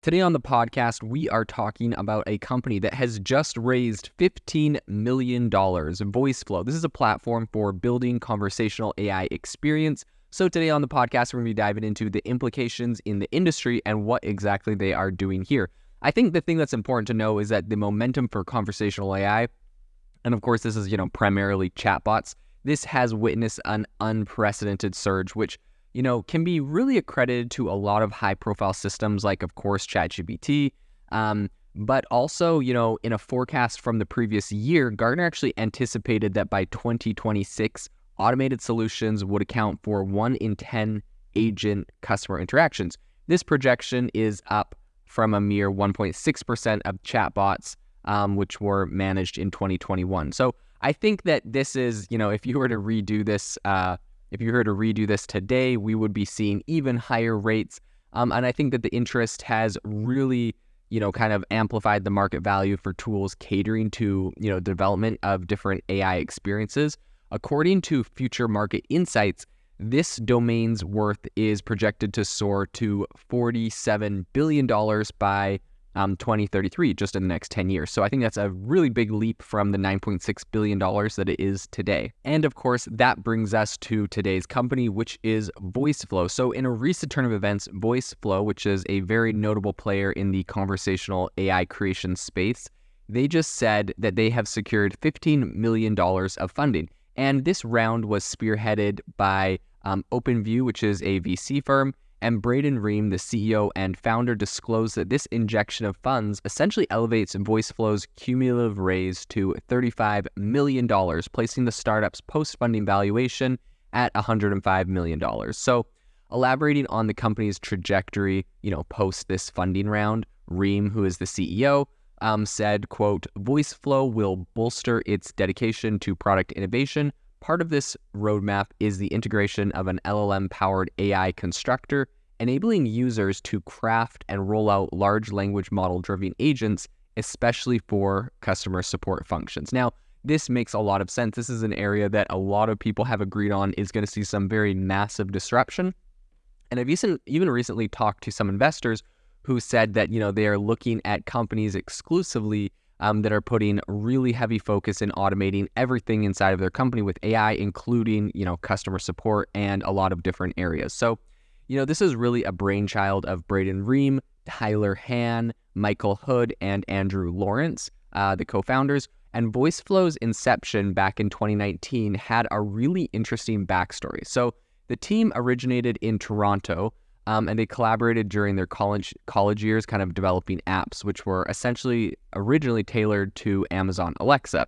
Today on the podcast, we are talking about a company that has just raised $15 million, VoiceFlow. This is a platform for building conversational AI experience. So, today on the podcast, we're going to be diving into the implications in the industry and what exactly they are doing here. I think the thing that's important to know is that the momentum for conversational AI, and of course, this is, you know, primarily chatbots, this has witnessed an unprecedented surge, which you know, can be really accredited to a lot of high profile systems like, of course, ChatGPT. Um, but also, you know, in a forecast from the previous year, Gartner actually anticipated that by 2026, automated solutions would account for one in 10 agent customer interactions. This projection is up from a mere 1.6% of chatbots, um, which were managed in 2021. So I think that this is, you know, if you were to redo this, uh, if you were to redo this today, we would be seeing even higher rates. Um, and I think that the interest has really, you know, kind of amplified the market value for tools catering to, you know, development of different AI experiences. According to Future Market Insights, this domain's worth is projected to soar to $47 billion by um, 2033, just in the next 10 years. So I think that's a really big leap from the $9.6 billion that it is today. And of course, that brings us to today's company, which is VoiceFlow. So in a recent turn of events, VoiceFlow, which is a very notable player in the conversational AI creation space, they just said that they have secured $15 million of funding. And this round was spearheaded by um, OpenView, which is a VC firm, and Braden Ream, the CEO and founder, disclosed that this injection of funds essentially elevates VoiceFlow's cumulative raise to $35 million, placing the startup's post-funding valuation at $105 million. So, elaborating on the company's trajectory, you know, post this funding round, Ream, who is the CEO, um, said, quote, VoiceFlow will bolster its dedication to product innovation Part of this roadmap is the integration of an LLM powered AI constructor, enabling users to craft and roll out large language model driven agents, especially for customer support functions. Now, this makes a lot of sense. This is an area that a lot of people have agreed on is going to see some very massive disruption. And I've even recently talked to some investors who said that, you know, they are looking at companies exclusively um, that are putting really heavy focus in automating everything inside of their company with AI, including you know customer support and a lot of different areas. So, you know, this is really a brainchild of Braden Ream, Tyler Han, Michael Hood, and Andrew Lawrence, uh, the co-founders. And VoiceFlow's inception back in 2019 had a really interesting backstory. So the team originated in Toronto um, and they collaborated during their college college years, kind of developing apps, which were essentially originally tailored to Amazon Alexa.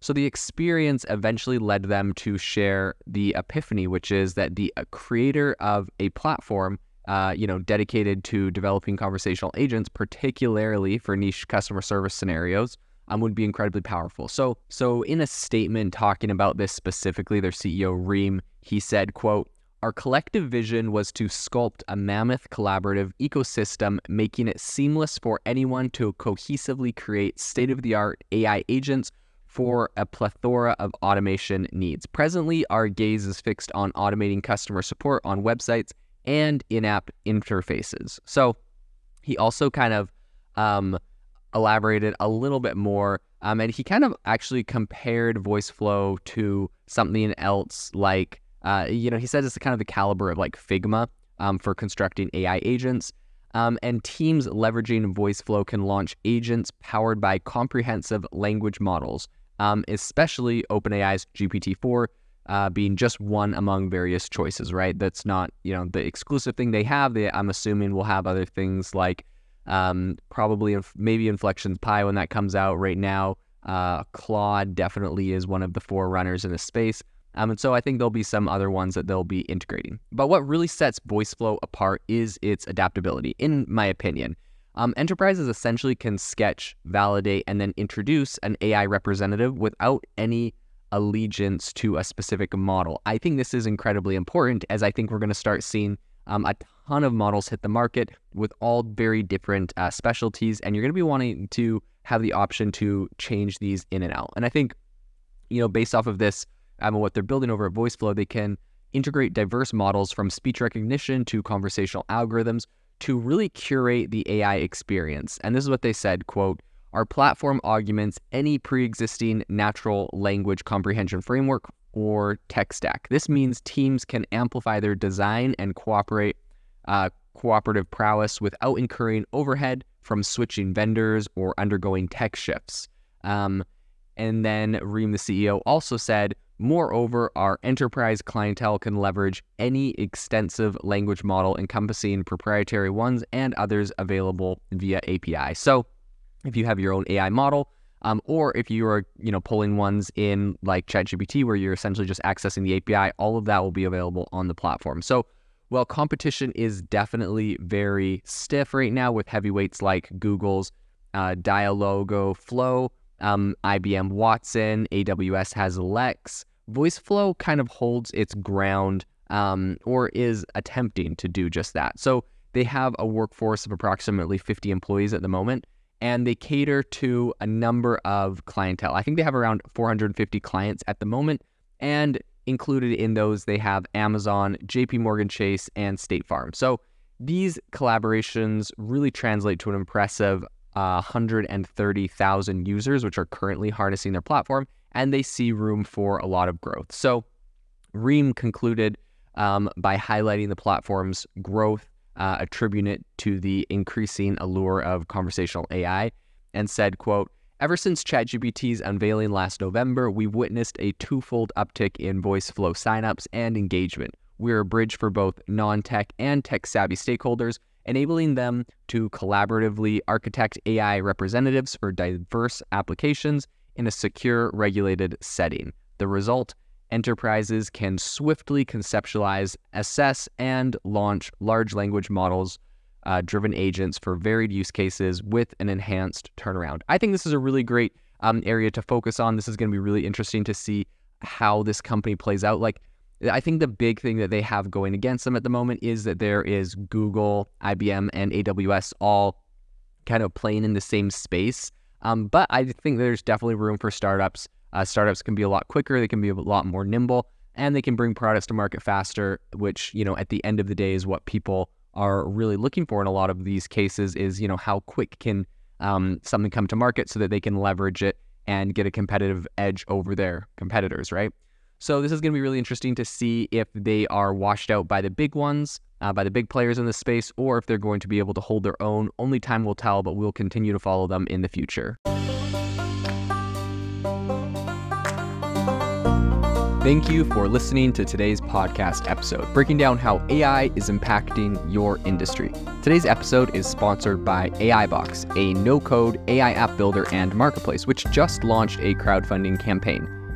So the experience eventually led them to share the epiphany, which is that the creator of a platform, uh, you know, dedicated to developing conversational agents, particularly for niche customer service scenarios, um, would be incredibly powerful. So, so in a statement talking about this specifically, their CEO Ream, he said, "quote." Our collective vision was to sculpt a mammoth collaborative ecosystem, making it seamless for anyone to cohesively create state of the art AI agents for a plethora of automation needs. Presently, our gaze is fixed on automating customer support on websites and in app interfaces. So he also kind of um, elaborated a little bit more. Um, and he kind of actually compared VoiceFlow to something else like uh, you know, he says it's kind of the caliber of like Figma um, for constructing AI agents. Um, and teams leveraging VoiceFlow can launch agents powered by comprehensive language models, um, especially OpenAI's GPT-4 uh, being just one among various choices. Right? That's not you know the exclusive thing they have. They, I'm assuming will have other things like um, probably inf- maybe Inflections Pi when that comes out. Right now, uh, Claude definitely is one of the forerunners in the space. Um, and so I think there'll be some other ones that they'll be integrating. But what really sets VoiceFlow apart is its adaptability, in my opinion. Um, enterprises essentially can sketch, validate, and then introduce an AI representative without any allegiance to a specific model. I think this is incredibly important as I think we're going to start seeing um, a ton of models hit the market with all very different uh, specialties, and you're going to be wanting to have the option to change these in and out. And I think, you know, based off of this, um, what they're building over at VoiceFlow, they can integrate diverse models from speech recognition to conversational algorithms to really curate the AI experience. And this is what they said, quote, our platform augments any pre-existing natural language comprehension framework or tech stack. This means teams can amplify their design and cooperate uh, cooperative prowess without incurring overhead from switching vendors or undergoing tech shifts. Um, and then Ream, the CEO, also said, Moreover, our enterprise clientele can leverage any extensive language model encompassing proprietary ones and others available via API. So, if you have your own AI model, um, or if you are, you know, pulling ones in like ChatGPT, where you're essentially just accessing the API, all of that will be available on the platform. So, while competition is definitely very stiff right now with heavyweights like Google's uh, Dialogflow, um, IBM Watson, AWS has Lex, VoiceFlow kind of holds its ground um, or is attempting to do just that. So they have a workforce of approximately 50 employees at the moment, and they cater to a number of clientele. I think they have around 450 clients at the moment, and included in those, they have Amazon, JP Morgan Chase, and State Farm. So these collaborations really translate to an impressive uh, 130,000 users, which are currently harnessing their platform, and they see room for a lot of growth. So Ream concluded um, by highlighting the platform's growth, uh, attributing it to the increasing allure of conversational AI, and said, quote, Ever since ChatGPT's unveiling last November, we've witnessed a twofold uptick in voice VoiceFlow signups and engagement. We're a bridge for both non tech and tech savvy stakeholders, enabling them to collaboratively architect AI representatives for diverse applications in a secure, regulated setting. The result enterprises can swiftly conceptualize, assess, and launch large language models uh, driven agents for varied use cases with an enhanced turnaround. I think this is a really great um, area to focus on. This is going to be really interesting to see how this company plays out. Like, I think the big thing that they have going against them at the moment is that there is Google, IBM, and AWS all kind of playing in the same space. Um, but I think there's definitely room for startups. Uh, startups can be a lot quicker, they can be a lot more nimble, and they can bring products to market faster, which, you know, at the end of the day is what people are really looking for in a lot of these cases is, you know, how quick can um, something come to market so that they can leverage it and get a competitive edge over their competitors, right? So this is going to be really interesting to see if they are washed out by the big ones, uh, by the big players in the space, or if they're going to be able to hold their own. Only time will tell, but we'll continue to follow them in the future. Thank you for listening to today's podcast episode, breaking down how AI is impacting your industry. Today's episode is sponsored by AIbox, a no code AI app builder and marketplace, which just launched a crowdfunding campaign.